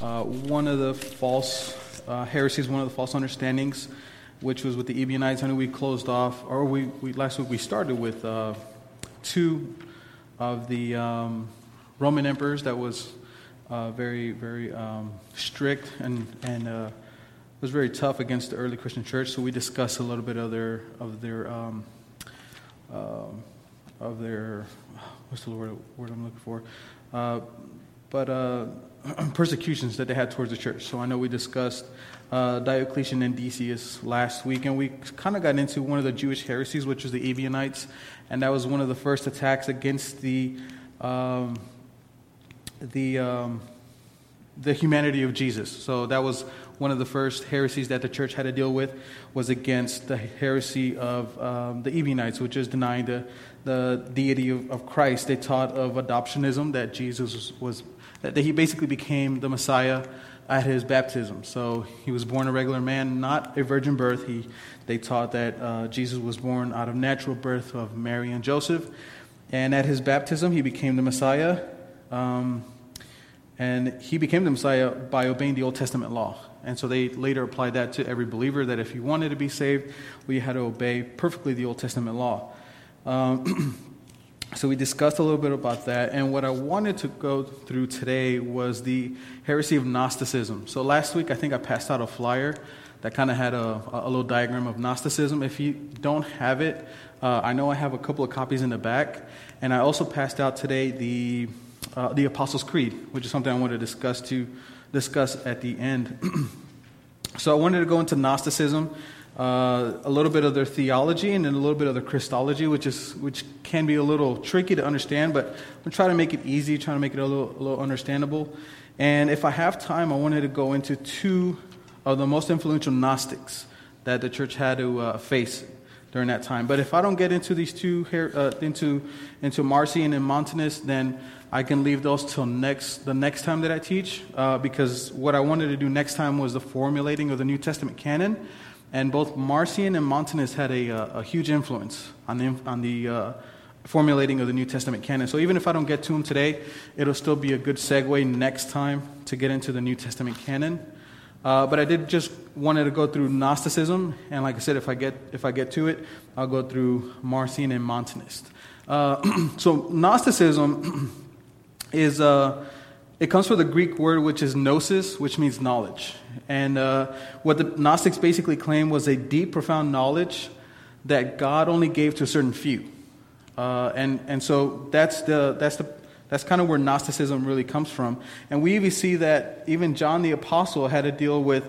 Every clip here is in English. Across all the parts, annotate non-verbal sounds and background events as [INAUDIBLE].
uh, one of the false uh, heresies, one of the false understandings, which was with the Ebionites. I know we closed off, or we, we last week we started with uh, two of the um, Roman emperors that was uh, very, very um, strict and, and uh, was very tough against the early Christian church. So we discussed a little bit of their, of their, um, um of their, what's the word, word I'm looking for? Uh, but [CLEARS THROAT] persecutions that they had towards the church. So I know we discussed uh, Diocletian and Decius last week, and we kind of got into one of the Jewish heresies, which was the Ebionites, and that was one of the first attacks against the um, the um, the humanity of Jesus. So that was one of the first heresies that the church had to deal with was against the heresy of um, the Ebionites, which is denying the, the deity of, of, Christ. They taught of adoptionism that Jesus was that he basically became the Messiah at his baptism. So he was born a regular man, not a virgin birth. He, they taught that uh, Jesus was born out of natural birth of Mary and Joseph. And at his baptism, he became the Messiah. Um, and he became the Messiah by obeying the Old Testament law. And so they later applied that to every believer that if you wanted to be saved, we had to obey perfectly the Old Testament law. Um, [CLEARS THROAT] so we discussed a little bit about that. And what I wanted to go through today was the heresy of Gnosticism. So last week, I think I passed out a flyer that kind of had a, a, little diagram of Gnosticism. If you don't have it, uh, I know I have a couple of copies in the back. And I also passed out today the uh, the Apostles' Creed, which is something I want to discuss to discuss at the end. [CLEARS THROAT] so I wanted to go into Gnosticism, uh, a little bit of their theology, and then a little bit of their Christology, which is which can be a little tricky to understand, but I'm trying to make it easy, trying to make it a little, a little understandable. And if I have time, I wanted to go into two of the most influential Gnostics that the church had to uh, face during that time. But if I don't get into these two, uh, into into Marcion and Montanus, then I can leave those till next the next time that I teach, uh, because what I wanted to do next time was the formulating of the New Testament canon, and both Marcion and Montanus had a, a, a huge influence on the on the uh, formulating of the New Testament canon. So even if I don't get to them today, it'll still be a good segue next time to get into the New Testament canon. Uh, but I did just wanted to go through Gnosticism, and like I said, if I get if I get to it, I'll go through Marcion and Montanist. Uh, [CLEARS THROAT] so Gnosticism [CLEARS THROAT] is uh, it comes from the Greek word which is gnosis, which means knowledge. And uh, what the Gnostics basically claimed was a deep, profound knowledge that God only gave to a certain few. Uh, and, and so that's, the, that's, the, that's kind of where Gnosticism really comes from. And we even see that even John the Apostle had to deal with,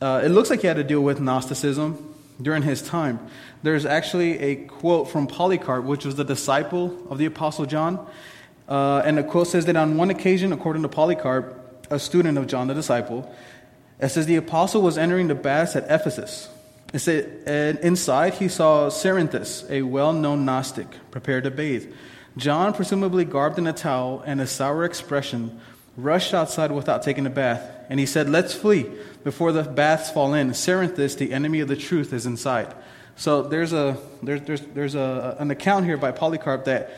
uh, it looks like he had to deal with Gnosticism during his time. There's actually a quote from Polycarp, which was the disciple of the Apostle John. Uh, and the quote says that on one occasion, according to Polycarp, a student of John the disciple, it says the apostle was entering the baths at Ephesus. It said, and inside he saw Cerinthus, a well known Gnostic, prepared to bathe. John, presumably garbed in a towel and a sour expression, rushed outside without taking a bath. And he said, Let's flee before the baths fall in. Cerinthus, the enemy of the truth, is inside. So there's, a, there's, there's, there's a, an account here by Polycarp that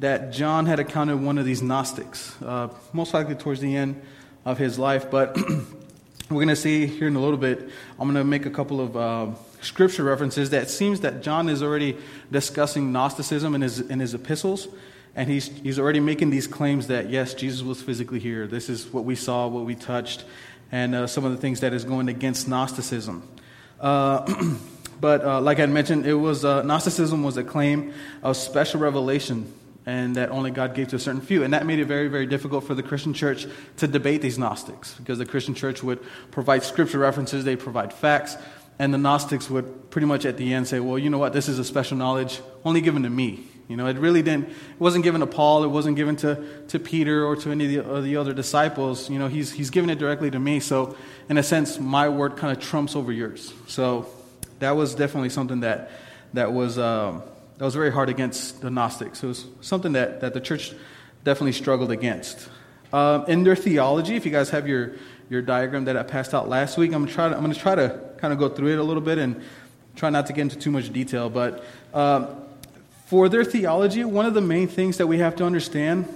that John had encountered one of these Gnostics, uh, most likely towards the end of his life. But [CLEARS THROAT] we're going to see here in a little bit, I'm going to make a couple of uh, scripture references that seems that John is already discussing Gnosticism in his, in his epistles. And he's, he's already making these claims that, yes, Jesus was physically here. This is what we saw, what we touched, and uh, some of the things that is going against Gnosticism. Uh, [CLEARS THROAT] but uh, like I mentioned, it was uh, Gnosticism was a claim of special revelation and that only God gave to a certain few. And that made it very, very difficult for the Christian church to debate these Gnostics because the Christian church would provide scripture references, they provide facts, and the Gnostics would pretty much at the end say, well, you know what, this is a special knowledge only given to me. You know, it really didn't, it wasn't given to Paul, it wasn't given to, to Peter or to any of the, of the other disciples. You know, he's, he's given it directly to me. So, in a sense, my word kind of trumps over yours. So, that was definitely something that, that was. Um, that was very hard against the Gnostics. It was something that, that the church definitely struggled against. Uh, in their theology, if you guys have your, your diagram that I passed out last week, I'm, try I'm going to try to kind of go through it a little bit and try not to get into too much detail. But um, for their theology, one of the main things that we have to understand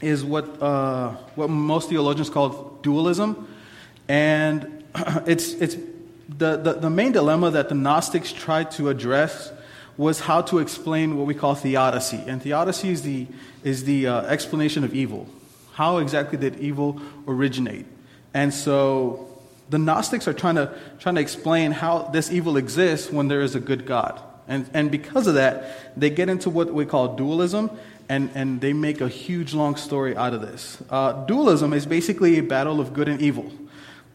is what, uh, what most theologians call dualism. And [CLEARS THROAT] it's, it's the, the, the main dilemma that the Gnostics tried to address was how to explain what we call theodicy. And theodicy is the, is the uh, explanation of evil. How exactly did evil originate? And so the Gnostics are trying to, trying to explain how this evil exists when there is a good God. And, and because of that, they get into what we call dualism, and, and they make a huge long story out of this. Uh, dualism is basically a battle of good and evil.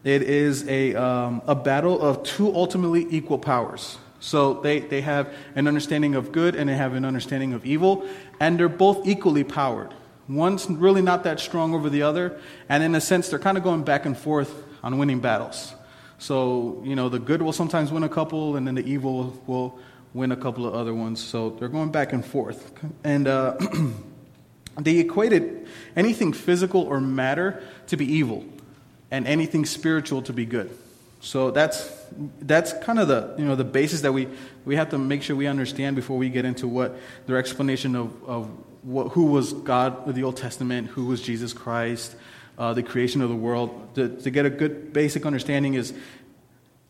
It is a, um, a battle of two ultimately equal powers. So they, they have an understanding of good and they have an understanding of evil, and they're both equally powered. One's really not that strong over the other, and in a sense, they're kind of going back and forth on winning battles. So, you know, the good will sometimes win a couple, and then the evil will win a couple of other ones. So they're going back and forth. And uh, [CLEARS THROAT] they equated anything physical or matter to be evil, and anything spiritual to be good. So that's that's kind of the you know the basis that we we have to make sure we understand before we get into what their explanation of, of what, who was God of the Old Testament, who was Jesus Christ, uh, the creation of the world. To, to get a good basic understanding is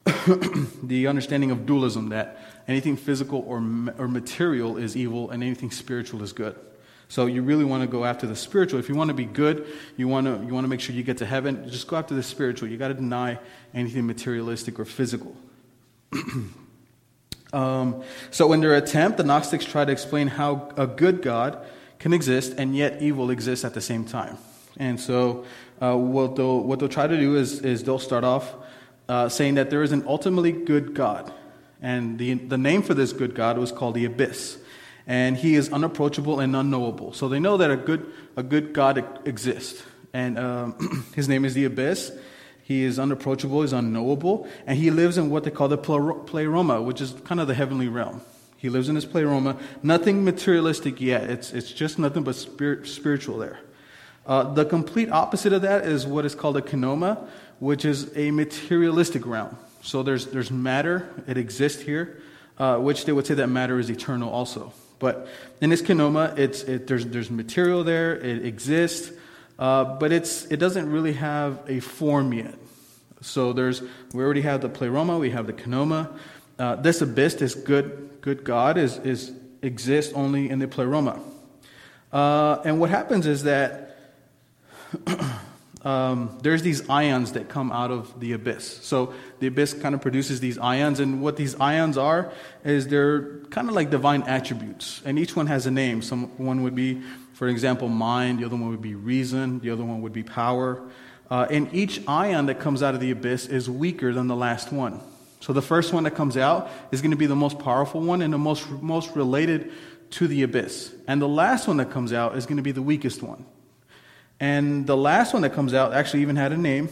[COUGHS] the understanding of dualism that anything physical or, or material is evil and anything spiritual is good. So you really want to go after the spiritual. If you want to be good, you want to, you want to make sure you get to heaven, just go after the spiritual. You got to deny anything materialistic or physical. [CLEARS THROAT] um, so in their attempt, the Gnostics try to explain how a good God can exist and yet evil exists at the same time. And so uh, what, they'll, what they'll try to do is, is they'll start off uh, saying that there is an ultimately good God. And the, the name for this good God was called the Abyss and he is unapproachable and unknowable. So they know that a good, a good God exists. And um, [CLEARS THROAT] his name is the Abyss. He is unapproachable, he's unknowable, and he lives in what they call the pleroma, which is kind of the heavenly realm. He lives in his pleroma. Nothing materialistic yet. It's, it's just nothing but spirit, spiritual there. Uh, the complete opposite of that is what is called a kenoma, which is a materialistic realm. So there's, there's matter, it exists here, uh, which they would say that matter is eternal also. But in this kenoma, it's, it, there's, there's material there, it exists, uh, but it's, it doesn't really have a form yet. So there's, we already have the pleroma, we have the kenoma. Uh, this abyss, this good, good God, is, is, exists only in the pleroma. Uh, and what happens is that [CLEARS THROAT] um, there's these ions that come out of the abyss. So the abyss kind of produces these ions, and what these ions are is they're kind of like divine attributes, and each one has a name. Some one would be, for example, mind. The other one would be reason. The other one would be power. Uh, and each ion that comes out of the abyss is weaker than the last one. So the first one that comes out is going to be the most powerful one and the most most related to the abyss, and the last one that comes out is going to be the weakest one. And the last one that comes out actually even had a name.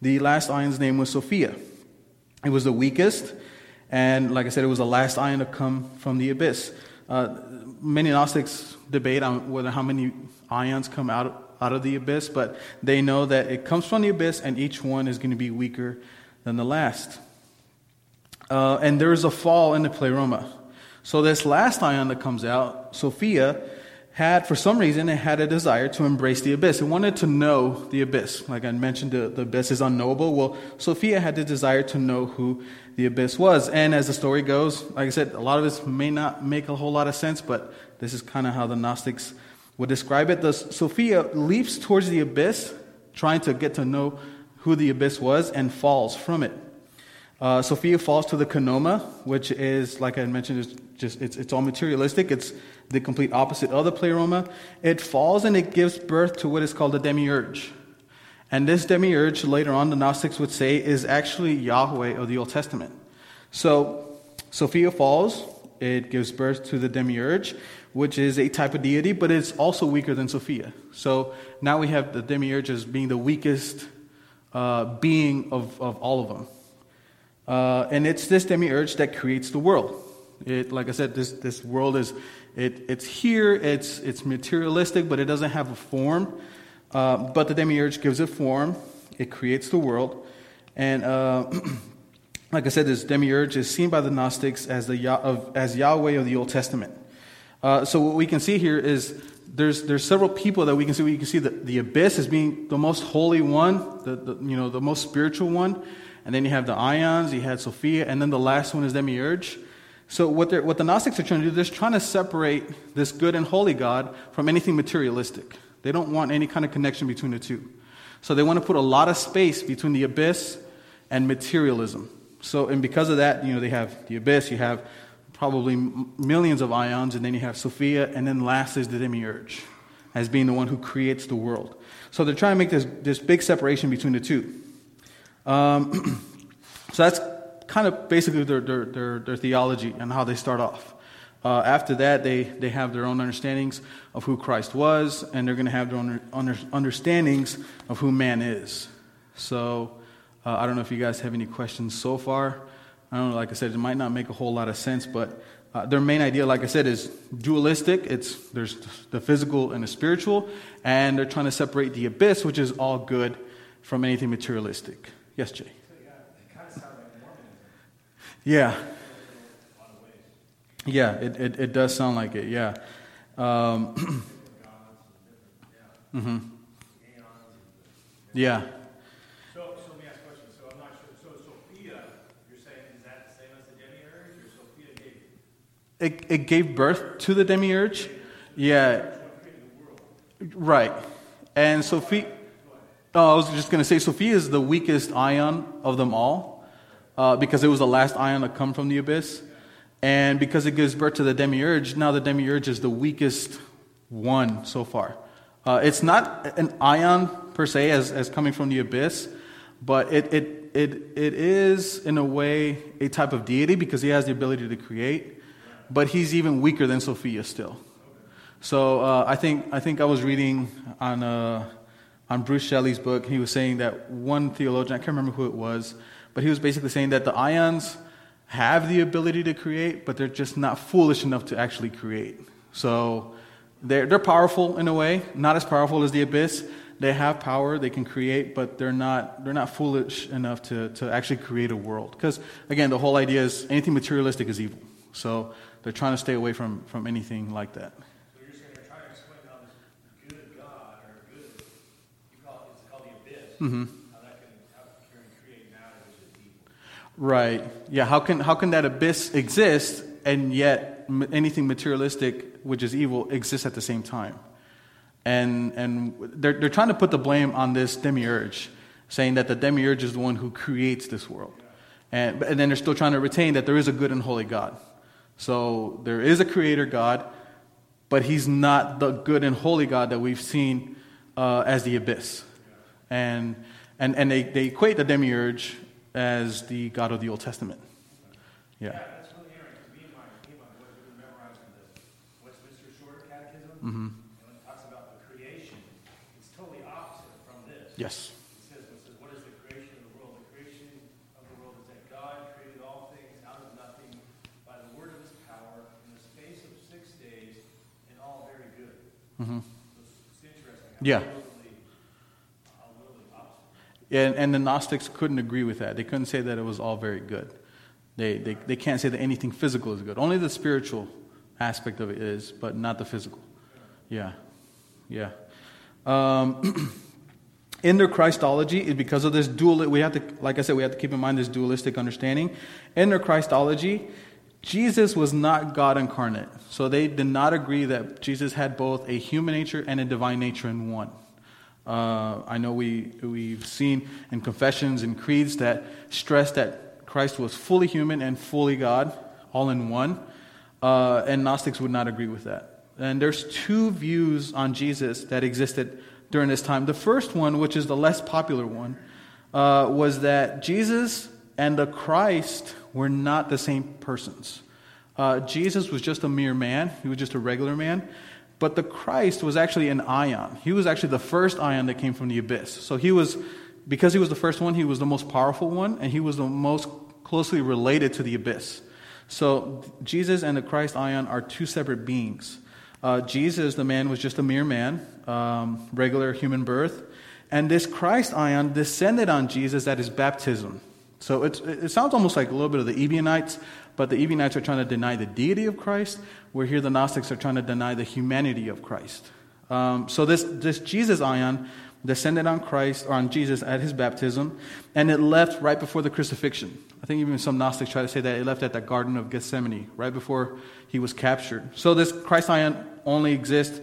The last ion's name was Sophia. It was the weakest, and like I said, it was the last ion to come from the abyss. Uh, many Gnostics debate on whether how many ions come out, out of the abyss, but they know that it comes from the abyss, and each one is going to be weaker than the last. Uh, and there is a fall in the pleroma. So this last ion that comes out, Sophia, had, for some reason, it had a desire to embrace the abyss. It wanted to know the abyss. Like I mentioned, the, the abyss is unknowable. Well, Sophia had the desire to know who the abyss was. And as the story goes, like I said, a lot of this may not make a whole lot of sense, but this is kind of how the Gnostics would describe it. The, Sophia leaps towards the abyss, trying to get to know who the abyss was, and falls from it. Uh, Sophia falls to the kenoma, which is, like I mentioned, is just it's, it's all materialistic. It's the complete opposite of the pleroma. It falls and it gives birth to what is called the demiurge. And this demiurge, later on, the Gnostics would say, is actually Yahweh of the Old Testament. So, Sophia falls, it gives birth to the demiurge, which is a type of deity, but it's also weaker than Sophia. So now we have the demiurge as being the weakest uh, being of, of all of them. Uh, and it's this demiurge that creates the world. It, like I said, this, this world is it, it's here, it's, it's materialistic, but it doesn't have a form. Uh, but the demiurge gives it form, it creates the world. And uh, [CLEARS THROAT] like I said, this demiurge is seen by the Gnostics as, the, of, as Yahweh of the Old Testament. Uh, so what we can see here is there's, there's several people that we can see. We can see the, the abyss as being the most holy one, the, the, you know, the most spiritual one. And then you have the ions, you had Sophia, and then the last one is Demiurge. So what, what the Gnostics are trying to do, they're trying to separate this good and holy God from anything materialistic. They don't want any kind of connection between the two. So they want to put a lot of space between the abyss and materialism. So, and because of that, you know, they have the abyss, you have probably millions of ions, and then you have Sophia, and then last is the demiurge as being the one who creates the world. So they're trying to make this, this big separation between the two. Um, [CLEARS THROAT] so that's kind of basically their, their, their, their, theology and how they start off. Uh, after that, they, they have their own understandings of who Christ was, and they're going to have their own under, understandings of who man is. So uh, I don't know if you guys have any questions so far. I don't know, like I said, it might not make a whole lot of sense, but uh, their main idea, like I said, is dualistic. It's there's the physical and the spiritual, and they're trying to separate the abyss, which is all good, from anything materialistic. Yes, Jay. Yeah. Yeah, it, it, it, does sound like it, yeah. Um, [CLEARS THROAT] mm-hmm. Yeah. So, so let me ask a question. So I'm not sure. So Sophia, you're saying, is that the same as the demiurge, or Sophia gave it? It, it gave birth to the demiurge. Yeah. Right. And Sophia, oh, I was just going to say, Sophia is the weakest ion of them all uh, because it was the last ion to come from the abyss. And because it gives birth to the demiurge, now the demiurge is the weakest one so far. Uh, it's not an ion per se as, as coming from the abyss, but it, it, it, it is, in a way, a type of deity because he has the ability to create but he's even weaker than Sophia still. So uh, I think I think I was reading on uh, on Bruce Shelley's book. He was saying that one theologian, I can't remember who it was, but he was basically saying that the ions have the ability to create, but they're just not foolish enough to actually create. So they're they're powerful in a way, not as powerful as the abyss. They have power, they can create, but they're not they're not foolish enough to to actually create a world. Because again, the whole idea is anything materialistic is evil. So they're trying to stay away from, from anything like that. So you're Right. Yeah, how can, how can that abyss exist and yet anything materialistic, which is evil, exists at the same time? And, and they're, they're trying to put the blame on this demiurge, saying that the demiurge is the one who creates this world. And, and then they're still trying to retain that there is a good and holy God. So there is a creator God, but he's not the good and holy God that we've seen uh, as the abyss. And, and, and they, they equate the demiurge as the God of the Old Testament. Yeah. that's really interesting. Me and my, me and my boys, we've been memorizing this Westminster Shorter Catechism. Mm-hmm. And when it talks about the creation, it's totally opposite from this. Yes. Mm-hmm. It's interesting. Yeah. And, and the Gnostics couldn't agree with that. They couldn't say that it was all very good. They, they, they can't say that anything physical is good. Only the spiritual aspect of it is, but not the physical. Yeah. Yeah. Um, [CLEARS THROAT] in their Christology, because of this dual, we have to, like I said, we have to keep in mind this dualistic understanding. In their Christology, Jesus was not God incarnate. So they did not agree that Jesus had both a human nature and a divine nature in one. Uh, I know we, we've seen in confessions and creeds that stress that Christ was fully human and fully God, all in one. Uh, and Gnostics would not agree with that. And there's two views on Jesus that existed during this time. The first one, which is the less popular one, uh, was that Jesus and the Christ were not the same persons. Uh, Jesus was just a mere man, he was just a regular man. But the Christ was actually an ion. He was actually the first ion that came from the abyss. So he was, because he was the first one, he was the most powerful one, and he was the most closely related to the abyss. So Jesus and the Christ ion are two separate beings. Uh, Jesus, the man, was just a mere man, um, regular human birth. And this Christ ion descended on Jesus at his baptism. So it sounds almost like a little bit of the Ebionites, but the Ebionites are trying to deny the deity of Christ, where here the Gnostics are trying to deny the humanity of Christ. Um, so this, this Jesus ion descended on Christ or on Jesus at his baptism, and it left right before the crucifixion. I think even some Gnostics try to say that it left at the Garden of Gethsemane, right before he was captured. So this Christ ion only exists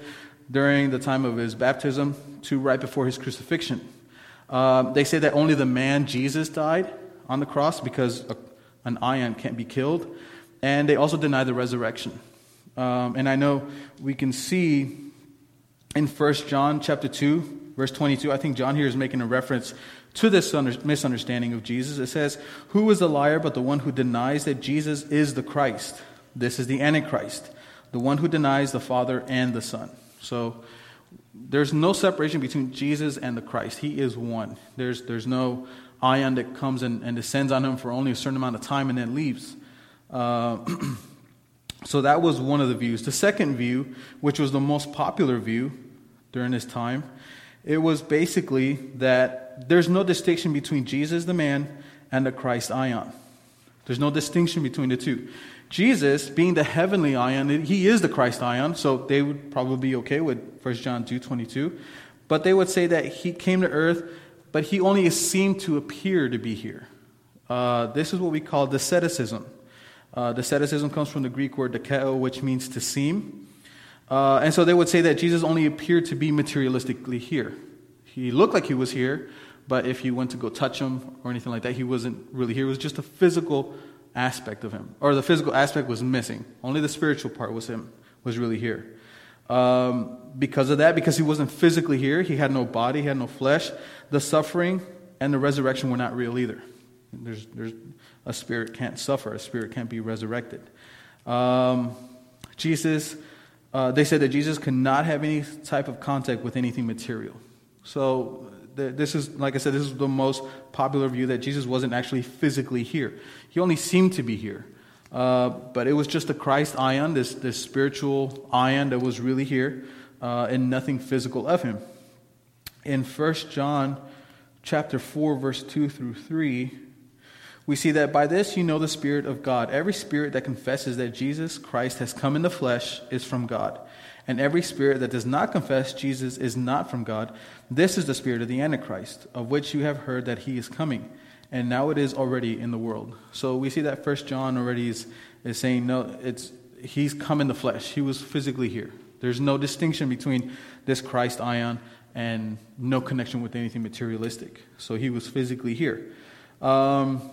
during the time of his baptism to right before his crucifixion. Uh, they say that only the man Jesus died on the cross because an ion can't be killed, and they also deny the resurrection. Um, and I know we can see in 1 John chapter 2, verse 22, I think John here is making a reference to this misunderstanding of Jesus. It says, Who is the liar but the one who denies that Jesus is the Christ? This is the Antichrist, the one who denies the Father and the Son. So there's no separation between Jesus and the Christ. He is one. There's, there's no ion that comes and, and descends on him for only a certain amount of time and then leaves. Uh, [CLEARS THROAT] so that was one of the views. The second view, which was the most popular view during this time, it was basically that there's no distinction between Jesus, the man, and the Christ ion. There's no distinction between the two. Jesus, being the heavenly ion, he is the Christ ion, so they would probably be okay with 1 John 2 22. But they would say that he came to earth, but he only seemed to appear to be here. Uh, this is what we call docetism. Uh, docetism comes from the Greek word dokeo, which means to seem. Uh, and so they would say that Jesus only appeared to be materialistically here. He looked like he was here, but if you went to go touch him or anything like that, he wasn't really here. It was just a physical aspect of him, or the physical aspect was missing. Only the spiritual part was him, was really here. Um, because of that, because he wasn't physically here, he had no body, he had no flesh, the suffering and the resurrection were not real either. There's, there's, a spirit can't suffer, a spirit can't be resurrected. Um, Jesus uh, they said that Jesus could not have any type of contact with anything material. So, the, this is, like I said, this is the most popular view that Jesus wasn't actually physically here. He only seemed to be here. Uh, but it was just a Christ ion, this, this spiritual ion that was really here, uh, and nothing physical of him. In 1 John chapter 4, verse 2 through 3, we see that by this you know the Spirit of God. Every spirit that confesses that Jesus Christ has come in the flesh is from God. And every spirit that does not confess Jesus is not from God. This is the spirit of the Antichrist, of which you have heard that he is coming. And now it is already in the world. So we see that First John already is, is saying, no, it's, he's come in the flesh. He was physically here. There's no distinction between this Christ ion and no connection with anything materialistic. So he was physically here. Um,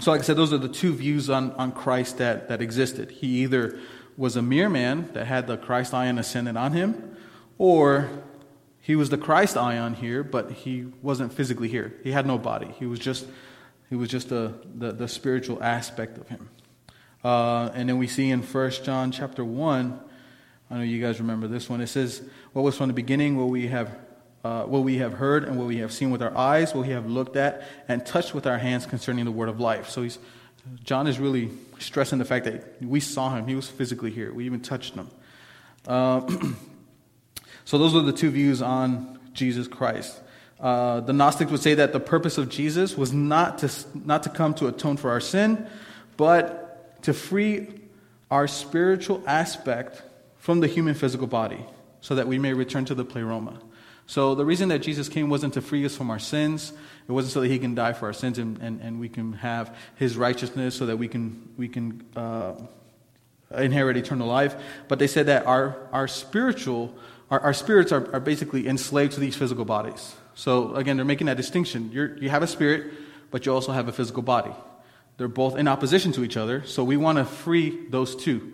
so, like I said, those are the two views on, on Christ that, that existed. He either was a mere man that had the Christ ion ascended on him, or he was the Christ ion here, but he wasn't physically here. He had no body. He was just, he was just a, the, the spiritual aspect of him. Uh, and then we see in 1 John chapter 1, I know you guys remember this one. It says, What was from the beginning, what we have uh, what we have heard and what we have seen with our eyes, what we have looked at and touched with our hands concerning the word of life. So he's, John is really stressing the fact that we saw him. He was physically here. We even touched him. Uh, [CLEARS THROAT] so those are the two views on Jesus Christ. Uh, the Gnostics would say that the purpose of Jesus was not to, not to come to atone for our sin, but to free our spiritual aspect from the human physical body so that we may return to the pleroma. So the reason that Jesus came wasn't to free us from our sins. It wasn't so that he can die for our sins and, and, and we can have his righteousness so that we can, we can uh, inherit eternal life. But they said that our, our spiritual, our, our spirits are, are basically enslaved to these physical bodies. So again, they're making that distinction. You're, you have a spirit, but you also have a physical body. They're both in opposition to each other. So we want to free those two.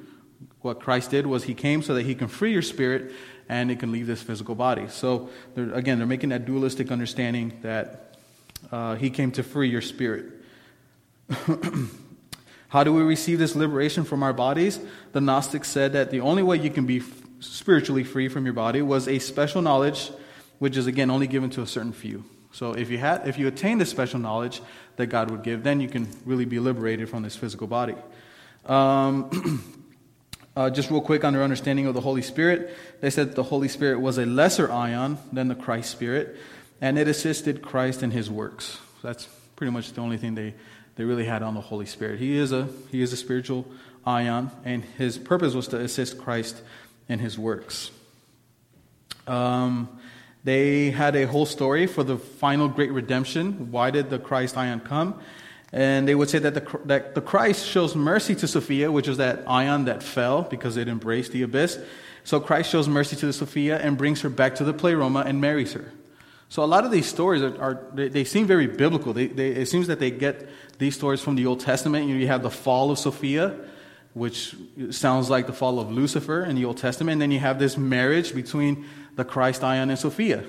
What Christ did was he came so that he can free your spirit and it can leave this physical body. So, they're, again, they're making that dualistic understanding that uh, He came to free your spirit. [CLEARS THROAT] How do we receive this liberation from our bodies? The Gnostics said that the only way you can be spiritually free from your body was a special knowledge, which is again only given to a certain few. So if you had, if you attain this special knowledge that God would give, then you can really be liberated from this physical body. Um, [CLEARS THROAT] Uh, just real quick on their understanding of the Holy Spirit, they said the Holy Spirit was a lesser ion than the Christ Spirit, and it assisted Christ in his works. That's pretty much the only thing they, they really had on the Holy Spirit. He is, a, he is a spiritual ion, and his purpose was to assist Christ in his works. Um, they had a whole story for the final great redemption. Why did the Christ ion come? And they would say that the, that the Christ shows mercy to Sophia, which is that ion that fell because it embraced the abyss. So Christ shows mercy to the Sophia and brings her back to the pleroma and marries her. So a lot of these stories are, are they, they, seem very biblical. They, they, it seems that they get these stories from the Old Testament. You, know, you have the fall of Sophia, which sounds like the fall of Lucifer in the Old Testament. And then you have this marriage between the Christ ion and Sophia.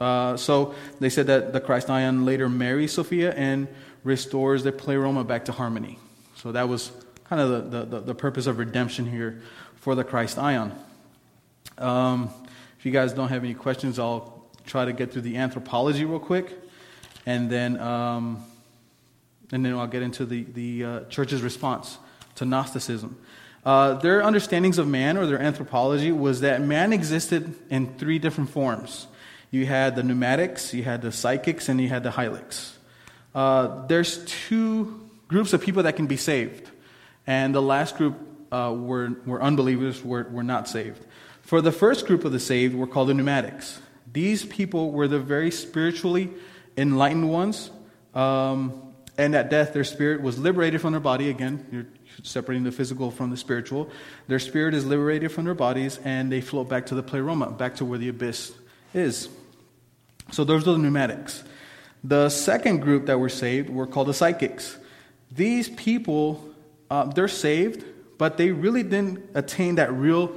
Uh, so they said that the Christ ion later marries Sophia and restores the pleroma back to harmony. So that was kind of the, the, the purpose of redemption here for the Christ ion. Um, if you guys don't have any questions, I'll try to get through the anthropology real quick, and then um, and then I'll get into the the uh, church's response to Gnosticism. Uh, their understandings of man or their anthropology was that man existed in three different forms. You had the pneumatics, you had the psychics, and you had the hylics. Uh, there's two groups of people that can be saved, and the last group uh, were, were unbelievers, were, were not saved. For the first group of the saved were called the pneumatics. These people were the very spiritually enlightened ones, um, and at death, their spirit was liberated from their body. Again, you're separating the physical from the spiritual. Their spirit is liberated from their bodies, and they float back to the pleroma, back to where the abyss is. So those are the pneumatics. The second group that were saved were called the psychics. These people, uh, they're saved, but they really didn't attain that real,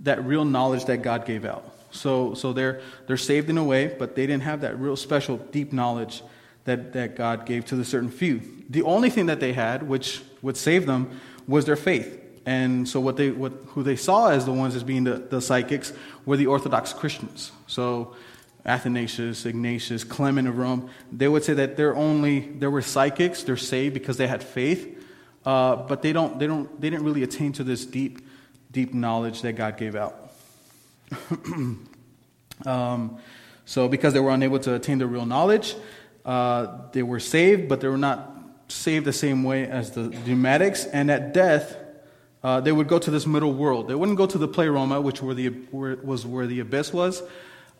that real knowledge that God gave out. So, so they're, they're saved in a way, but they didn't have that real special, deep knowledge that, that God gave to the certain few. The only thing that they had, which would save them, was their faith. And so what they, what, who they saw as the ones as being the, the psychics were the Orthodox Christians. So Athanasius, Ignatius, Clement of Rome, they would say that they're only, they were psychics, they're saved because they had faith, uh, but they, don't, they, don't, they didn't really attain to this deep, deep knowledge that God gave out. [CLEARS THROAT] um, so because they were unable to attain the real knowledge, uh, they were saved, but they were not saved the same way as the pneumatics, and at death, uh, they would go to this middle world. They wouldn't go to the pleroma, which were the, where, was where the abyss was,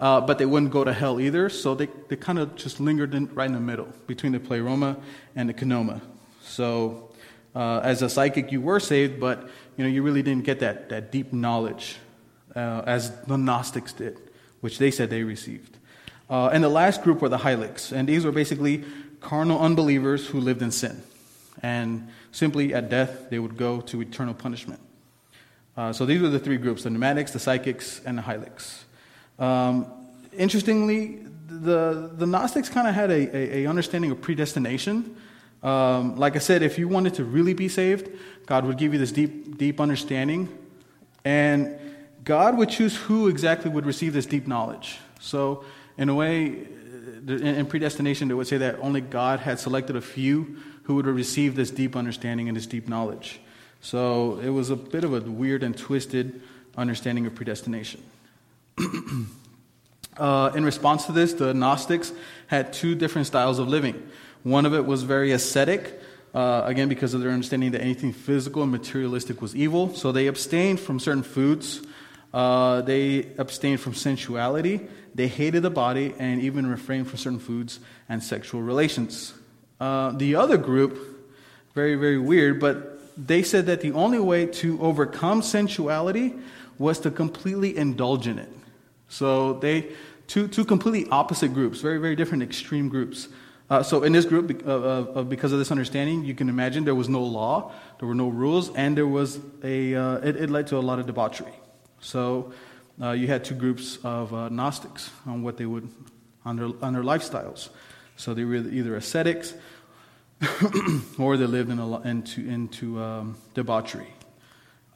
uh, but they wouldn't go to hell either, so they, they kind of just lingered in, right in the middle between the pleroma and the kenoma. So, uh, as a psychic, you were saved, but you know you really didn't get that, that deep knowledge uh, as the Gnostics did, which they said they received. Uh, and the last group were the hylics, and these were basically carnal unbelievers who lived in sin, and simply at death they would go to eternal punishment. Uh, so these were the three groups: the pneumatics, the psychics, and the hylics. Um, interestingly, the, the Gnostics kind of had a, a, a, understanding of predestination. Um, like I said, if you wanted to really be saved, God would give you this deep, deep understanding, and God would choose who exactly would receive this deep knowledge. So, in a way, in predestination, they would say that only God had selected a few who would receive this deep understanding and this deep knowledge. So, it was a bit of a weird and twisted understanding of predestination. [CLEARS THROAT] uh, in response to this, the Gnostics had two different styles of living. One of it was very ascetic, uh, again, because of their understanding that anything physical and materialistic was evil. So they abstained from certain foods, uh, they abstained from sensuality, they hated the body, and even refrained from certain foods and sexual relations. Uh, the other group, very, very weird, but they said that the only way to overcome sensuality was to completely indulge in it. So they, two, two completely opposite groups, very, very different extreme groups. Uh, so in this group, uh, because of this understanding, you can imagine there was no law, there were no rules, and there was a, uh, it, it, led to a lot of debauchery. So uh, you had two groups of uh, Gnostics on what they would, on their, on their lifestyles. So they were either ascetics [CLEARS THROAT] or they lived in a, into, into um, debauchery.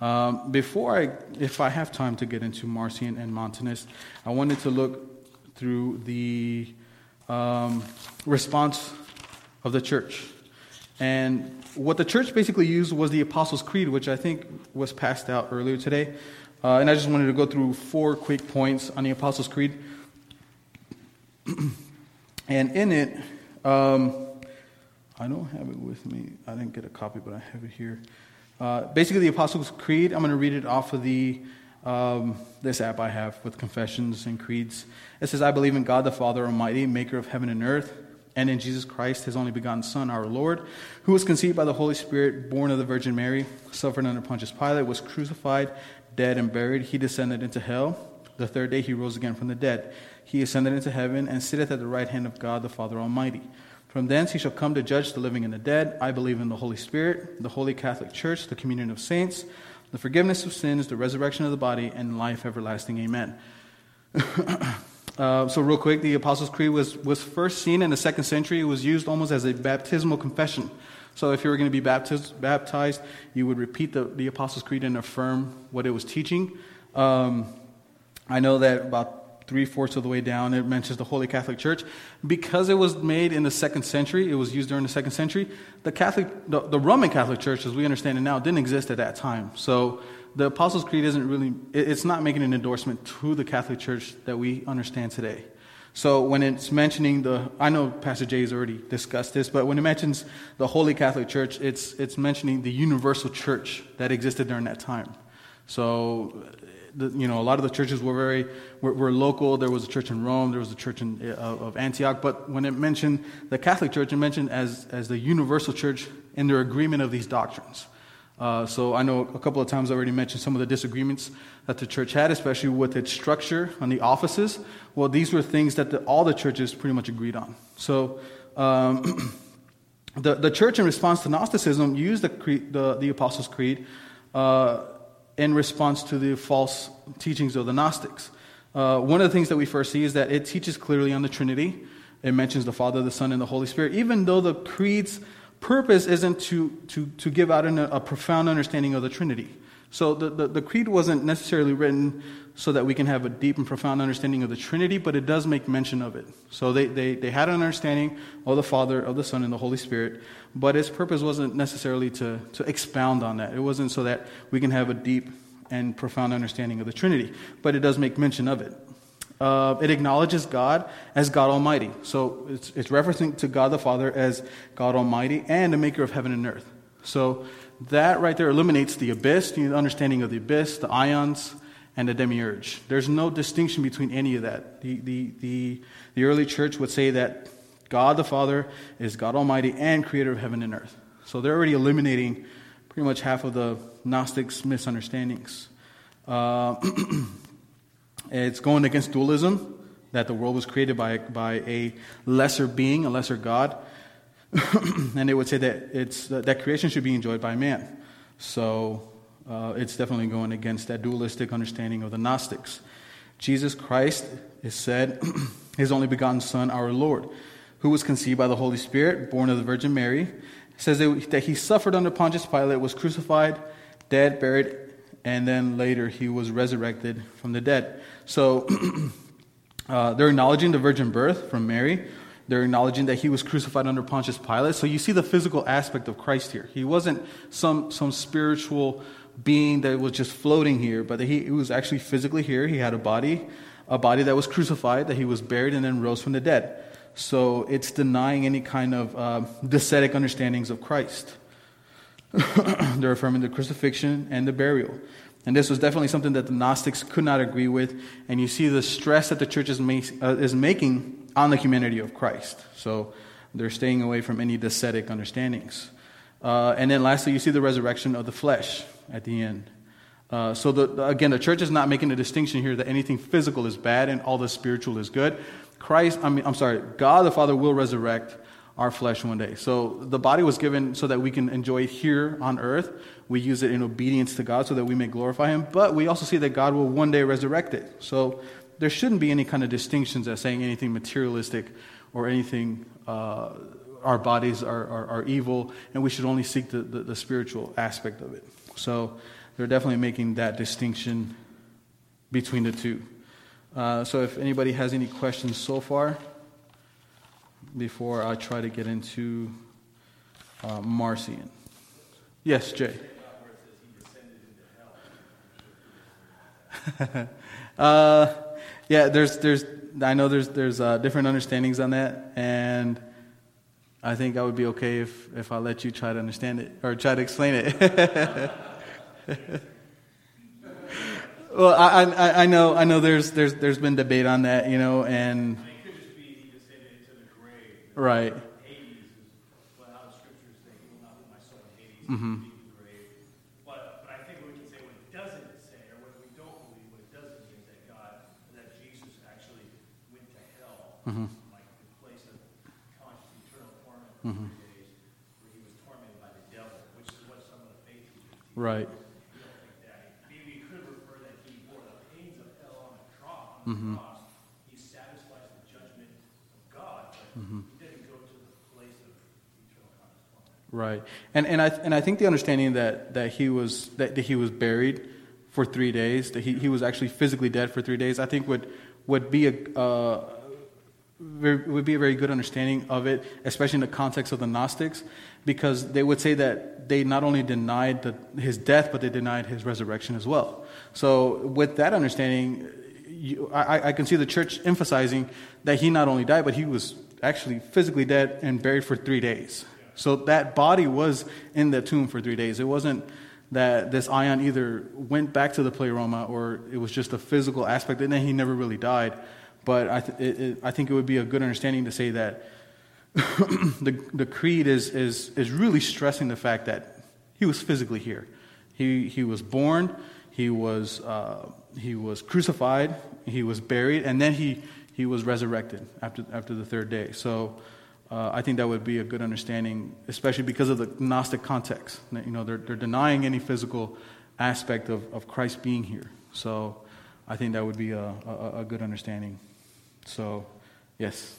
Um, before I, if I have time to get into Marcion and Montanist, I wanted to look through the um, response of the church. And what the church basically used was the Apostles' Creed, which I think was passed out earlier today. Uh, and I just wanted to go through four quick points on the Apostles' Creed. [CLEARS THROAT] and in it, um, I don't have it with me. I didn't get a copy, but I have it here. Uh, basically, the Apostles' Creed, I'm going to read it off of the um, this app I have with confessions and creeds. It says, I believe in God the Father Almighty, maker of heaven and earth, and in Jesus Christ, his only begotten Son, our Lord, who was conceived by the Holy Spirit, born of the Virgin Mary, suffered under Pontius Pilate, was crucified, dead, and buried. He descended into hell. The third day he rose again from the dead. He ascended into heaven and sitteth at the right hand of God the Father Almighty. From thence he shall come to judge the living and the dead. I believe in the Holy Spirit, the holy Catholic Church, the communion of saints, the forgiveness of sins, the resurrection of the body, and life everlasting. Amen. [COUGHS] uh, so, real quick, the Apostles' Creed was, was first seen in the second century. It was used almost as a baptismal confession. So, if you were going to be baptized, baptized you would repeat the, the Apostles' Creed and affirm what it was teaching. Um, I know that about three fourths of the way down, it mentions the Holy Catholic Church. Because it was made in the second century, it was used during the second century, the Catholic, the, the Roman Catholic Church, as we understand it now, didn't exist at that time. So the Apostles' Creed isn't really, it's not making an endorsement to the Catholic Church that we understand today. So when it's mentioning the, I know Pastor Jay has already discussed this, but when it mentions the Holy Catholic Church, it's, it's mentioning the universal church that existed during that time. So you know, a lot of the churches were very were, were, local. There was a church in Rome. There was a church in, uh, of Antioch. But when it mentioned the Catholic Church, it mentioned as as the universal church in their agreement of these doctrines. Uh, so I know a couple of times I already mentioned some of the disagreements that the church had, especially with its structure on the offices. Well, these were things that the, all the churches pretty much agreed on. So. Um, [CLEARS THROAT] the, the church, in response to Gnosticism, used the, the, the Apostles' Creed uh, in response to the false teachings of the Gnostics. Uh, one of the things that we first see is that it teaches clearly on the Trinity. It mentions the Father, the Son, and the Holy Spirit, even though the creed's purpose isn't to, to, to give out an, a profound understanding of the Trinity. So the, the, the, creed wasn't necessarily written so that we can have a deep and profound understanding of the Trinity, but it does make mention of it. So they, they, they had an understanding of the Father, of the Son, and the Holy Spirit, but its purpose wasn't necessarily to, to expound on that. It wasn't so that we can have a deep and profound understanding of the Trinity, but it does make mention of it. Uh, it acknowledges God as God Almighty. So it's, it's referencing to God the Father as God Almighty and the maker of heaven and earth. So that right there eliminates the abyss, the understanding of the abyss, the ions, and the demiurge. There's no distinction between any of that. The, the, the, the early church would say that God the Father is God Almighty and creator of heaven and earth. So they're already eliminating pretty much half of the Gnostics' misunderstandings. Uh, [CLEARS THROAT] it's going against dualism, that the world was created by, by a lesser being, a lesser God. [CLEARS THROAT] and they would say that, it's, that creation should be enjoyed by man. So uh, it's definitely going against that dualistic understanding of the Gnostics. Jesus Christ is said, [CLEARS THROAT] his only begotten Son, our Lord, who was conceived by the Holy Spirit, born of the Virgin Mary. It says that he suffered under Pontius Pilate, was crucified, dead, buried, and then later he was resurrected from the dead. So [CLEARS THROAT] uh, they're acknowledging the virgin birth from Mary. They're acknowledging that he was crucified under Pontius Pilate. So you see the physical aspect of Christ here. He wasn't some, some spiritual being that was just floating here, but he, he was actually physically here. He had a body, a body that was crucified, that he was buried, and then rose from the dead. So it's denying any kind of uh, docetic understandings of Christ. [CLEARS THROAT] They're affirming the crucifixion and the burial. And this was definitely something that the Gnostics could not agree with. And you see the stress that the church is, uh, is making on the humanity of Christ. So they're staying away from any docetic understandings. Uh, and then lastly, you see the resurrection of the flesh at the end. Uh, so, the, again, the church is not making a distinction here that anything physical is bad and all the spiritual is good. Christ, I mean, I'm sorry, God the Father will resurrect our flesh one day. So the body was given so that we can enjoy it here on earth. We use it in obedience to God so that we may glorify Him. But we also see that God will one day resurrect it. So there shouldn't be any kind of distinctions as saying anything materialistic or anything uh, our bodies are, are, are, evil, and we should only seek the, the, the spiritual aspect of it. So they're definitely making that distinction between the two. Uh, so if anybody has any questions so far, before I try to get into uh, Marcion. Yes, Jay. [LAUGHS] uh, yeah, there's, there's, I know there's, there's uh, different understandings on that, and I think I would be okay if, if I let you try to understand it or try to explain it. [LAUGHS] Well, I, I, I know, I know. There's, there's, there's been debate on that, you know, and I mean, it could just be he descended into the grave. Right. Hades is what how the scriptures say, he will not put my soul in Hades, Mhm. deep in the grave. But, but I think what we can say, what it doesn't say, or what we don't believe, what it doesn't mean is that God, that Jesus actually went to hell, Mhm. like the place of conscious eternal torment for Mhm. three days, where he was tormented by the devil, which is what some of the faith teachers teach. Right. We don't think that. Maybe we could refer that he bore the pains of hell on the cross. On Mhm. the cross. He satisfies the judgment of God, but Mhm. he didn't go to the place of eternal conscious torment. Right, and and I and I think the understanding that that he was that, that he was buried for three days, that he, he was actually physically dead for three days, I think would would be a uh, very, would be a very good understanding of it, especially in the context of the Gnostics, because they would say that they not only denied the, his death, but they denied his resurrection as well. So, with that understanding, you, I, I can see the church emphasizing that he not only died, but he was actually physically dead and buried for three days. So that body was in the tomb for three days. It wasn't that this aeon either went back to the pleroma or it was just a physical aspect, and then he never really died. But I, th- it, it, I think it would be a good understanding to say that [CLEARS THROAT] the, the creed is, is, is really stressing the fact that he was physically here. He, he was born, he was, uh, he was crucified, he was buried, and then he, he was resurrected after, after the third day. So uh, I think that would be a good understanding, especially because of the Gnostic context. You know, they're, they're denying any physical aspect of, of Christ being here. So I think that would be a, a, a good understanding. So, yes.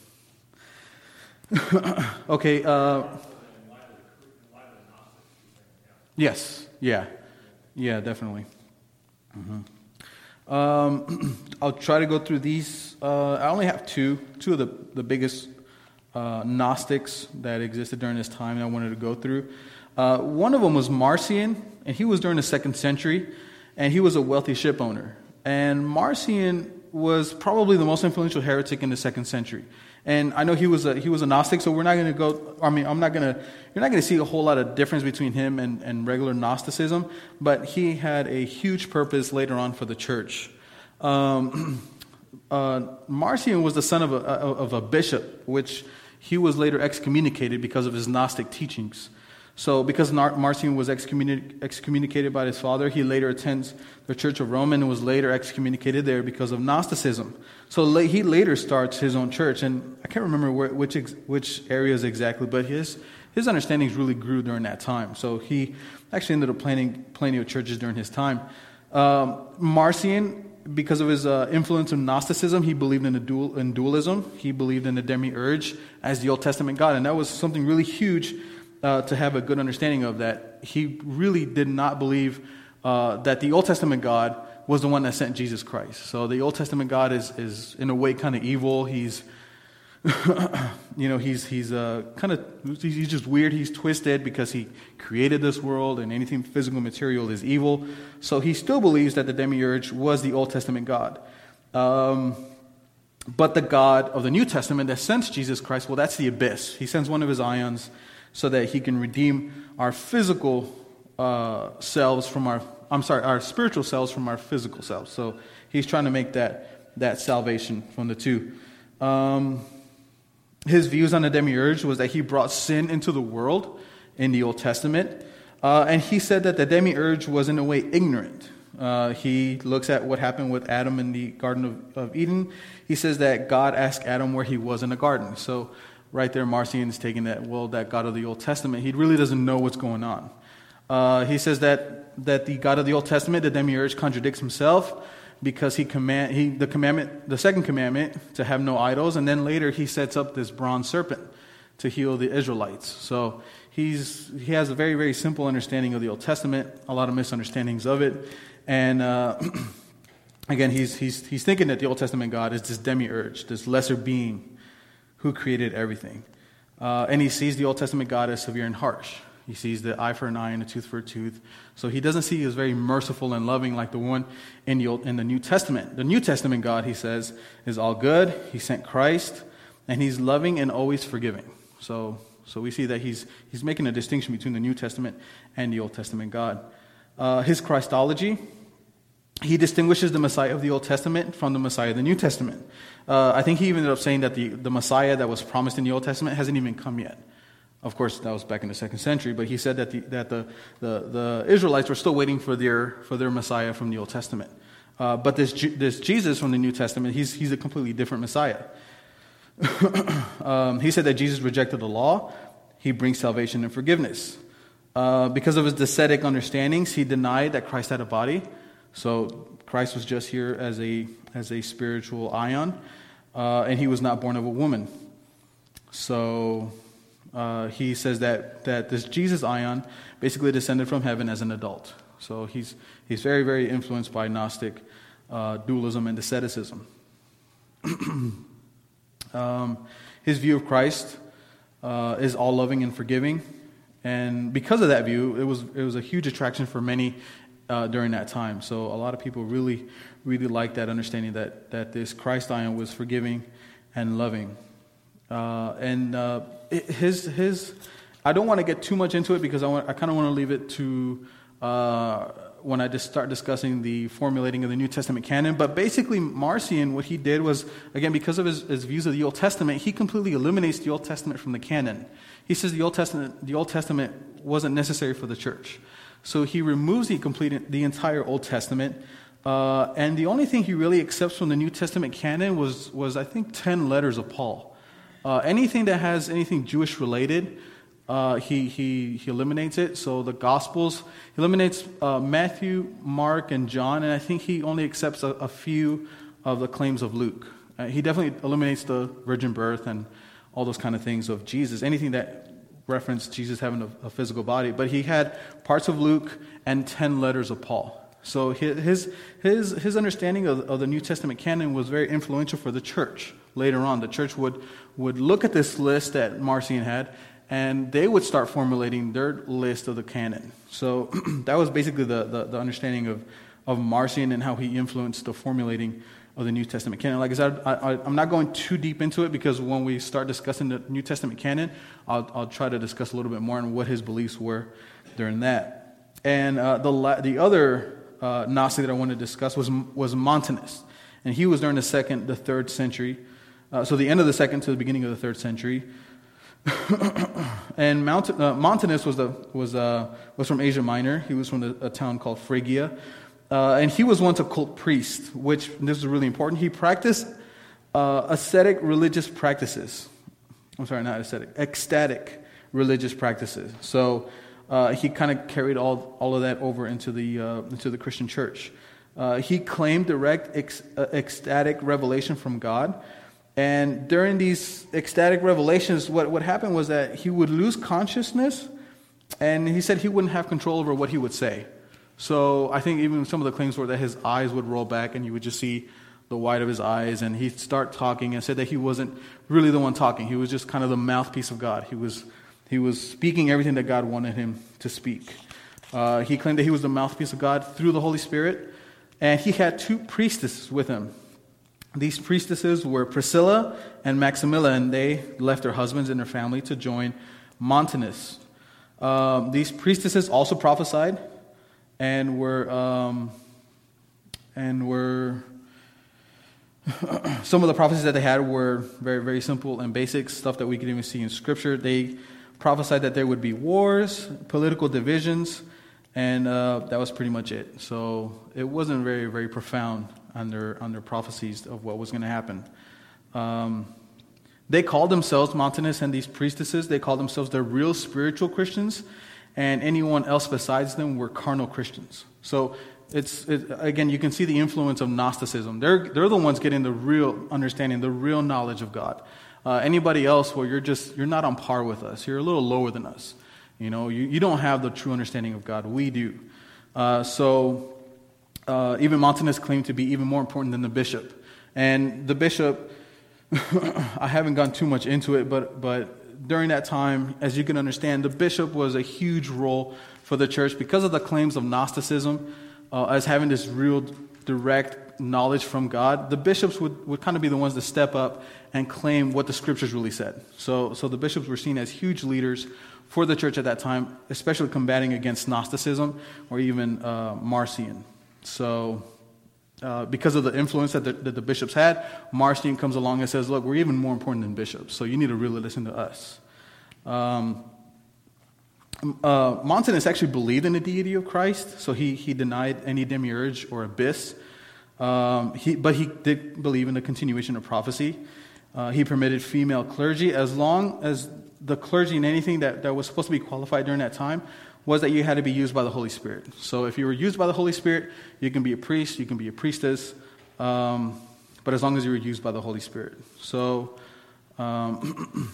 [COUGHS] okay. Uh, yes. Yeah. Yeah. Definitely. hmm Um, [CLEARS THROAT] I'll try to go through these. Uh, I only have two, two of the the biggest uh, Gnostics that existed during this time. that I wanted to go through. Uh, one of them was Marcion, and he was during the second century, and he was a wealthy ship owner. And Marcion was probably the most influential heretic in the second century. And I know he was a, he was a Gnostic, so we're not going to go, I mean, I'm not going to, you're not going to see a whole lot of difference between him and, and regular Gnosticism, but he had a huge purpose later on for the church. Um, [CLEARS THROAT] uh, Marcion was the son of a, of a bishop, which he was later excommunicated because of his Gnostic teachings. So, because Marcion was excommunicated by his father, he later attends the Church of Rome and was later excommunicated there because of Gnosticism. So, he later starts his own church, and I can't remember where, which, which areas exactly, but his, his understandings really grew during that time. So, he actually ended up planting plenty of churches during his time. Um, Marcion, because of his uh, influence in Gnosticism, he believed in, dual, in dualism. He believed in the demiurge as the Old Testament God, and that was something really huge uh, to have a good understanding of that. He really did not believe uh, that the Old Testament God was the one that sent Jesus Christ. So the Old Testament God is, is in a way, kind of evil. He's, [COUGHS] you know, he's, he's uh, kind of, he's just weird. He's twisted because he created this world and anything physical material is evil. So he still believes that the demiurge was the Old Testament God. Um, but the God of the New Testament that sends Jesus Christ, well, that's the abyss. He sends one of his aeons so that he can redeem our physical uh, selves from our, I'm sorry, our spiritual selves from our physical selves. So he's trying to make that, that salvation from the two. Um, his views on the demiurge was that he brought sin into the world in the Old Testament. Uh, and he said that the demiurge was in a way ignorant. Uh, he looks at what happened with Adam in the Garden of, of, Eden. He says that God asked Adam where he was in the garden. So, right there, Marcion is taking that, well, that God of the Old Testament, he really doesn't know what's going on. Uh, he says that, that the God of the Old Testament, the demiurge, contradicts himself because he command he the commandment the second commandment to have no idols and then later he sets up this bronze serpent to heal the Israelites. So he's he has a very very simple understanding of the Old Testament, a lot of misunderstandings of it, and uh, [CLEARS THROAT] again he's he's he's thinking that the Old Testament God is this demiurge, this lesser being who created everything, uh, and he sees the Old Testament God as severe and harsh. He sees the eye for an eye and a tooth for a tooth. So he doesn't see as very merciful and loving like the one in the, in the New Testament. The New Testament God, he says, is all good. He sent Christ, and he's loving and always forgiving. So, so we see that he's, he's making a distinction between the New Testament and the Old Testament God. Uh, his Christology, he distinguishes the Messiah of the Old Testament from the Messiah of the New Testament. Uh, I think he even ended up saying that the, the Messiah that was promised in the Old Testament hasn't even come yet. Of course, that was back in the second century, but he said that the, that the, the, the Israelites were still waiting for their, for their Messiah from the Old Testament. Uh, but this, this Jesus from the New Testament, he's, he's a completely different Messiah. [COUGHS] um, he said that Jesus rejected the law, he brings salvation and forgiveness. Uh, because of his ascetic understandings, he denied that Christ had a body. So Christ was just here as a, as a spiritual aeon, uh, and he was not born of a woman. So uh, he says that, that this Jesus aeon basically descended from heaven as an adult. So he's, he's very, very influenced by Gnostic uh, dualism and asceticism. [CLEARS THROAT] um, his view of Christ uh, is all loving and forgiving. And because of that view, it was, it was a huge attraction for many uh, during that time. So a lot of people really, really liked that understanding that, that this Christ aeon was forgiving and loving. Uh, and uh, his, his, I don't want to get too much into it because I, want, I kind of want to leave it to uh, when I just start discussing the formulating of the New Testament canon. But basically, Marcion, what he did was, again, because of his, his views of the Old Testament, he completely eliminates the Old Testament from the canon. He says the Old Testament, the Old Testament wasn't necessary for the church. So he removes the, complete, the entire Old Testament. Uh, and the only thing he really accepts from the New Testament canon was, was I think, 10 letters of Paul. Uh, anything that has anything Jewish related, uh, he, he, he eliminates it. So the Gospels, he eliminates uh, Matthew, Mark, and John, and I think he only accepts a, a few of the claims of Luke. Uh, he definitely eliminates the virgin birth and all those kind of things of Jesus, anything that referenced Jesus having a, a physical body. But he had parts of Luke and 10 letters of Paul. So his, his, his understanding of, of the New Testament canon was very influential for the church later on. The church would, would look at this list that Marcion had, and they would start formulating their list of the canon. So [CLEARS THROAT] that was basically the, the, the, understanding of, of Marcion and how he influenced the formulating of the New Testament canon. Like I said, I, am not going too deep into it because when we start discussing the New Testament canon, I'll, I'll try to discuss a little bit more on what his beliefs were during that. And uh, the, the other uh, Gnostic that I want to discuss was, was Montanus. And he was during the second, the third century. Uh, so the end of the second to the beginning of the third century. [COUGHS] and Mount, uh, Montanus was, the, was, uh, was from Asia Minor. He was from a town called Phrygia. Uh, and he was once a cult priest, which this is really important. He practiced uh, ascetic religious practices. I'm sorry, not ascetic, ecstatic religious practices. So uh, he kind of carried all, all of that over into the, uh, into the Christian church. Uh, he claimed direct ec- uh, ecstatic revelation from God and during these ecstatic revelations, what, what happened was that he would lose consciousness, and he said he wouldn't have control over what he would say. So I think even some of the claims were that his eyes would roll back, and you would just see the white of his eyes, and he'd start talking, and said that he wasn't really the one talking. He was just kind of the mouthpiece of God. He was, he was speaking everything that God wanted him to speak. Uh, he claimed that he was the mouthpiece of God through the Holy Spirit, and he had two priestesses with him. These priestesses were Priscilla and Maximilla, and they left their husbands and their family to join Montanus. Um, these priestesses also prophesied and were um, and were [CLEARS THROAT] some of the prophecies that they had were very very simple and basic stuff that we can even see in scripture. They prophesied that there would be wars, political divisions, and uh, that was pretty much it. So it wasn't very very profound on their prophecies of what was going to happen. Um, they called themselves, Montanus and these priestesses, they called themselves the real spiritual Christians, and anyone else besides them were carnal Christians. So it's, it, again, you can see the influence of Gnosticism. They're, they're the ones getting the real understanding, the real knowledge of God. Uh, anybody else where you're just, you're not on par with us. You're a little lower than us. You know, you, you don't have the true understanding of God. We do. Uh, so uh, even Montanus claimed to be even more important than the bishop. And the bishop, [COUGHS] I haven't gone too much into it, but, but during that time, as you can understand, the bishop was a huge role for the church because of the claims of Gnosticism, uh, as having this real direct knowledge from God. The bishops would, would kind of be the ones to step up and claim what the scriptures really said. So, so the bishops were seen as huge leaders for the church at that time, especially combating against Gnosticism or even uh, Marcion. So uh, because of the influence that the, that the bishops had, Marcion comes along and says, Look, we're even more important than bishops, so you need to really listen to us. Um, uh, Montanus actually believed in the deity of Christ, so he, he denied any demiurge or abyss. Um, he, but he did believe in the continuation of prophecy. Uh, he permitted female clergy as long as the clergy and anything that, that was supposed to be qualified during that time was that you had to be used by the Holy Spirit. So if you were used by the Holy Spirit, you can be a priest, you can be a priestess, um, but as long as you were used by the Holy Spirit. So um,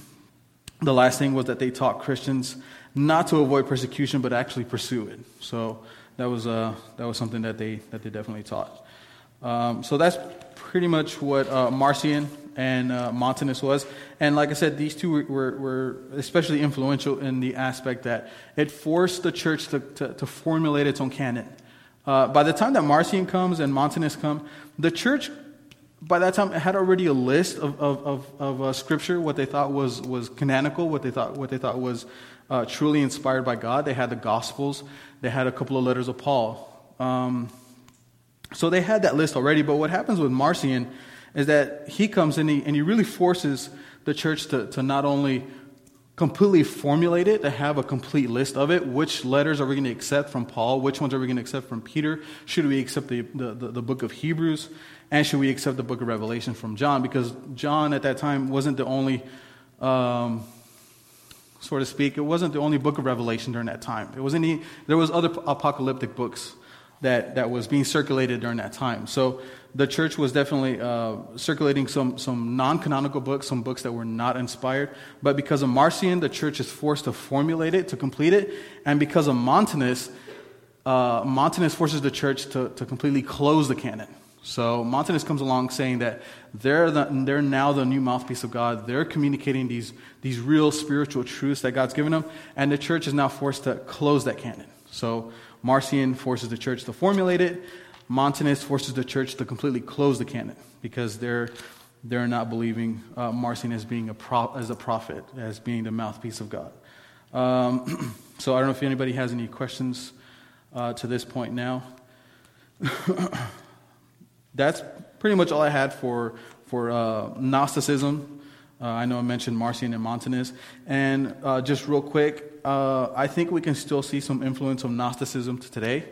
[CLEARS THROAT] the last thing was that they taught Christians not to avoid persecution, but actually pursue it. So that was, uh, that was something that they, that they definitely taught. Um, so that's pretty much what uh, Marcion and uh, Montanus was. And like I said, these two were, were, were, especially influential in the aspect that it forced the church to, to, to formulate its own canon. Uh, by the time that Marcion comes and Montanus come, the church, by that time, had already a list of, of, of, of uh, scripture, what they thought was, was canonical, what they thought, what they thought was uh, truly inspired by God. They had the Gospels, they had a couple of letters of Paul. Um, so they had that list already, but what happens with Marcion is that he comes in and he, really forces the church to, to not only completely formulate it, to have a complete list of it. Which letters are we going to accept from Paul? Which ones are we going to accept from Peter? Should we accept the, the, the, the book of Hebrews? And should we accept the book of Revelation from John? Because John at that time wasn't the only, um, so to speak, it wasn't the only book of Revelation during that time. It was any, there was other apocalyptic books that, that was being circulated during that time. So the church was definitely uh, circulating some, some non canonical books, some books that were not inspired. But because of Marcion, the church is forced to formulate it, to complete it. And because of Montanus, uh, Montanus forces the church to, to completely close the canon. So Montanus comes along saying that they're, the, they're now the new mouthpiece of God. They're communicating these, these real spiritual truths that God's given them. And the church is now forced to close that canon. So Marcion forces the church to formulate it. Montanus forces the church to completely close the canon because they're, they're not believing uh, Marcion as being a pro- as a prophet, as being the mouthpiece of God. Um, [CLEARS THROAT] so I don't know if anybody has any questions uh, to this point now. [CLEARS THROAT] That's pretty much all I had for, for uh, Gnosticism. Uh, I know I mentioned Marcion and Montanus. And uh, just real quick, uh, I think we can still see some influence of Gnosticism to today.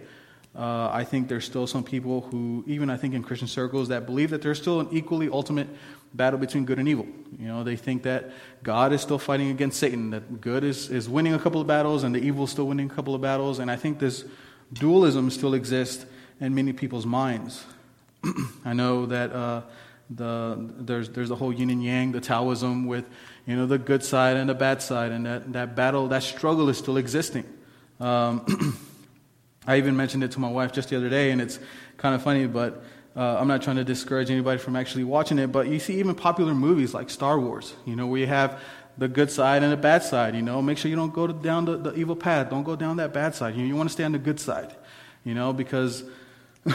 Uh, I think there's still some people who, even I think in Christian circles, that believe that there's still an equally ultimate battle between good and evil. You know, they think that God is still fighting against Satan, that good is, is winning a couple of battles and the evil is still winning a couple of battles. And I think this dualism still exists in many people's minds. [CLEARS THROAT] I know that uh, the, there's, there's the whole yin and yang, the Taoism with you know, the good side and the bad side, and that, that battle, that struggle is still existing. Um, [CLEARS THROAT] I even mentioned it to my wife just the other day, and it's kind of funny, but uh, I'm not trying to discourage anybody from actually watching it. But you see, even popular movies like Star Wars, you know, where you have the good side and the bad side. You know, make sure you don't go down the, the evil path. Don't go down that bad side. You, you want to stay on the good side. You know, because [LAUGHS]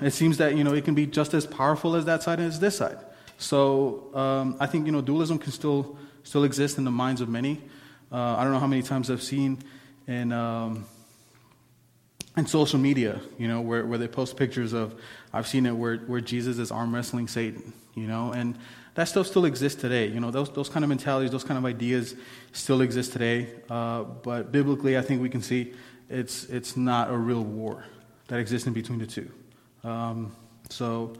it seems that you know it can be just as powerful as that side as this side. So um, I think you know dualism can still still exist in the minds of many. Uh, I don't know how many times I've seen in um, in social media, you know, where, where they post pictures of. I've seen it where where Jesus is arm wrestling Satan, you know, and that stuff still exists today. You know, those those kind of mentalities, those kind of ideas, still exist today. Uh, but biblically, I think we can see it's it's not a real war that exists in between the two. Um, so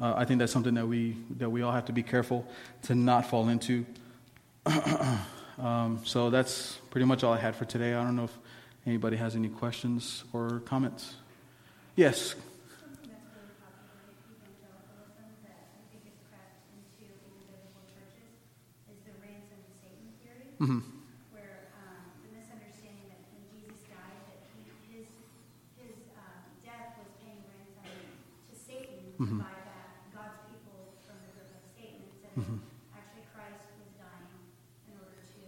uh, I think that's something that we that we all have to be careful to not fall into. [CLEARS THROAT] um, so that's pretty much all I had for today. I don't know if anybody has any questions or comments. Yes. Mm-hmm. Mm-hmm. by that God's people from the group of Satan. mm-hmm. actually Christ was dying in order to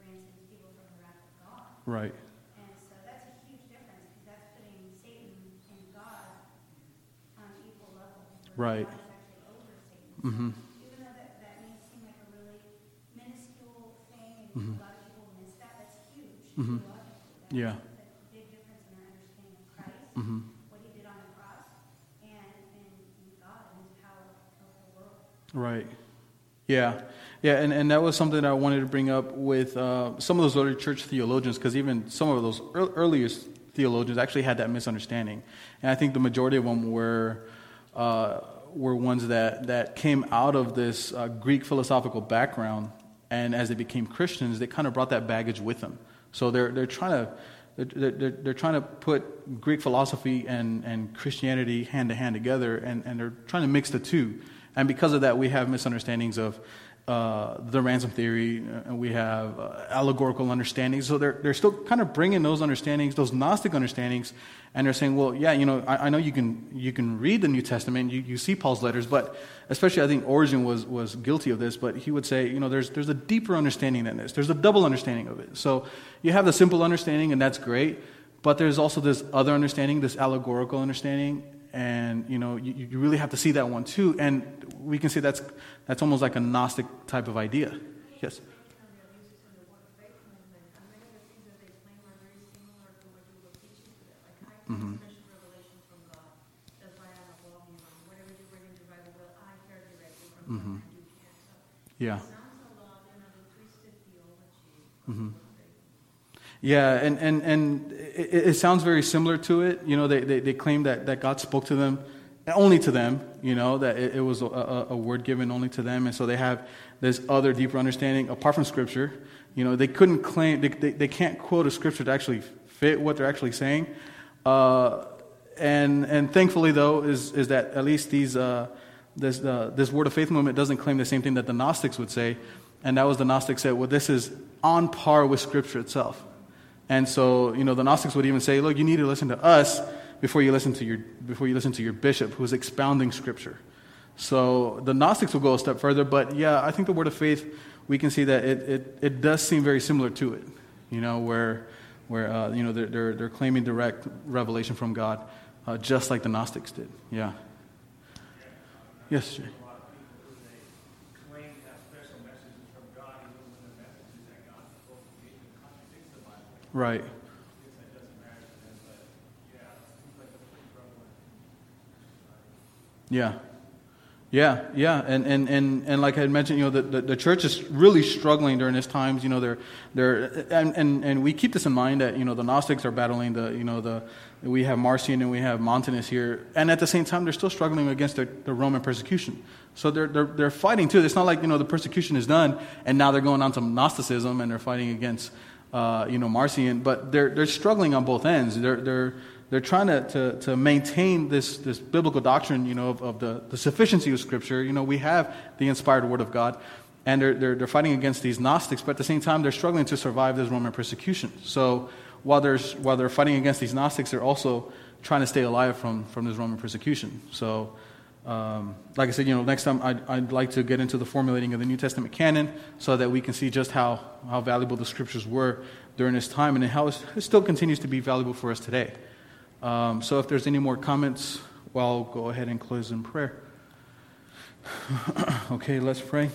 ransom people from the wrath of God. Right. And so that's a huge difference because that's putting Satan and God on equal level. Right. God is actually over Satan. Mm-hmm. even though that, that may seem like a really minuscule thing, and mm-hmm. a lot of people miss that, that's huge. Mm-hmm. That's yeah. a big difference in our understanding of Christ. Mm-hmm. Right. Yeah. Yeah, and, and that was something that I wanted to bring up with uh, some of those early church theologians, because even some of those ear- earliest theologians actually had that misunderstanding. And I think the majority of them were, uh, were ones that, that came out of this uh, Greek philosophical background, and as they became Christians, they kind of brought that baggage with them. So they're, they're trying to. They're, they're, they're trying to put Greek philosophy and, and Christianity hand to hand together, and, and they're trying to mix the two. And because of that, we have misunderstandings of uh, the ransom theory, and we have uh, allegorical understandings. So they're, they're still kind of bringing those understandings, those Gnostic understandings, and they're saying, well, yeah, you know, I, I know you can, you can read the New Testament, you, you see Paul's letters, but especially I think Origen was, was guilty of this, but he would say, you know, there's, there's a deeper understanding than this. There's a double understanding of it. So you have the simple understanding, and that's great, but there's also this other understanding, this allegorical understanding, and you know you, you really have to see that one too and we can say that's that's almost like a gnostic type of idea yes Mm-hmm. Mm-hmm. yeah Mm-hmm. Yeah, and, and, and it, it, sounds very similar to it. You know, they, they, they, claim that, that God spoke to them, only to them, you know, that it, it was a, a, word given only to them. And so they have this other deeper understanding apart from Scripture. You know, they couldn't claim, they, they, they can't quote a Scripture to actually fit what they're actually saying. Uh, and, and thankfully, though, is, is that at least these, uh, this, uh, this Word of Faith movement doesn't claim the same thing that the Gnostics would say. And that was the Gnostics said, well, this is on par with Scripture itself. And so, you know, the Gnostics would even say, look, you need to listen to us before you listen to your, before you listen to your bishop who's expounding Scripture. So the Gnostics will go a step further, but yeah, I think the Word of Faith, we can see that it, it, it does seem very similar to it, you know, where, where uh, you know, they're, they're, they're, claiming direct revelation from God, uh, just like the Gnostics did. Yeah. Yes, Jay. Right. Yeah. Yeah, yeah, and, and, and, and like I had mentioned, you know, the, the, the, church is really struggling during these times. You know, they're, they're and, and, and we keep this in mind that, you know, the Gnostics are battling the, you know, the, we have Marcion and we have Montanus here, and at the same time, they're still struggling against the, the Roman persecution. So they're, they're, they're fighting too. It's not like, you know, the persecution is done, and now they're going on to Gnosticism and they're fighting against, uh, you know, Marcion, but they're, they're struggling on both ends. They're, they're, they're trying to, to, to maintain this, this biblical doctrine, you know, of, of the, the sufficiency of Scripture. You know, we have the inspired Word of God, and they're, they're, they're fighting against these Gnostics, but at the same time, they're struggling to survive this Roman persecution. So while, there's, while they're fighting against these Gnostics, they're also trying to stay alive from, from this Roman persecution. So, um, like I said, you know, next time I'd, I'd like to get into the formulating of the New Testament canon so that we can see just how, how valuable the Scriptures were during this time and how it still continues to be valuable for us today. Um, so if there's any more comments, well, I'll go ahead and close in prayer. [CLEARS THROAT] okay, let's pray.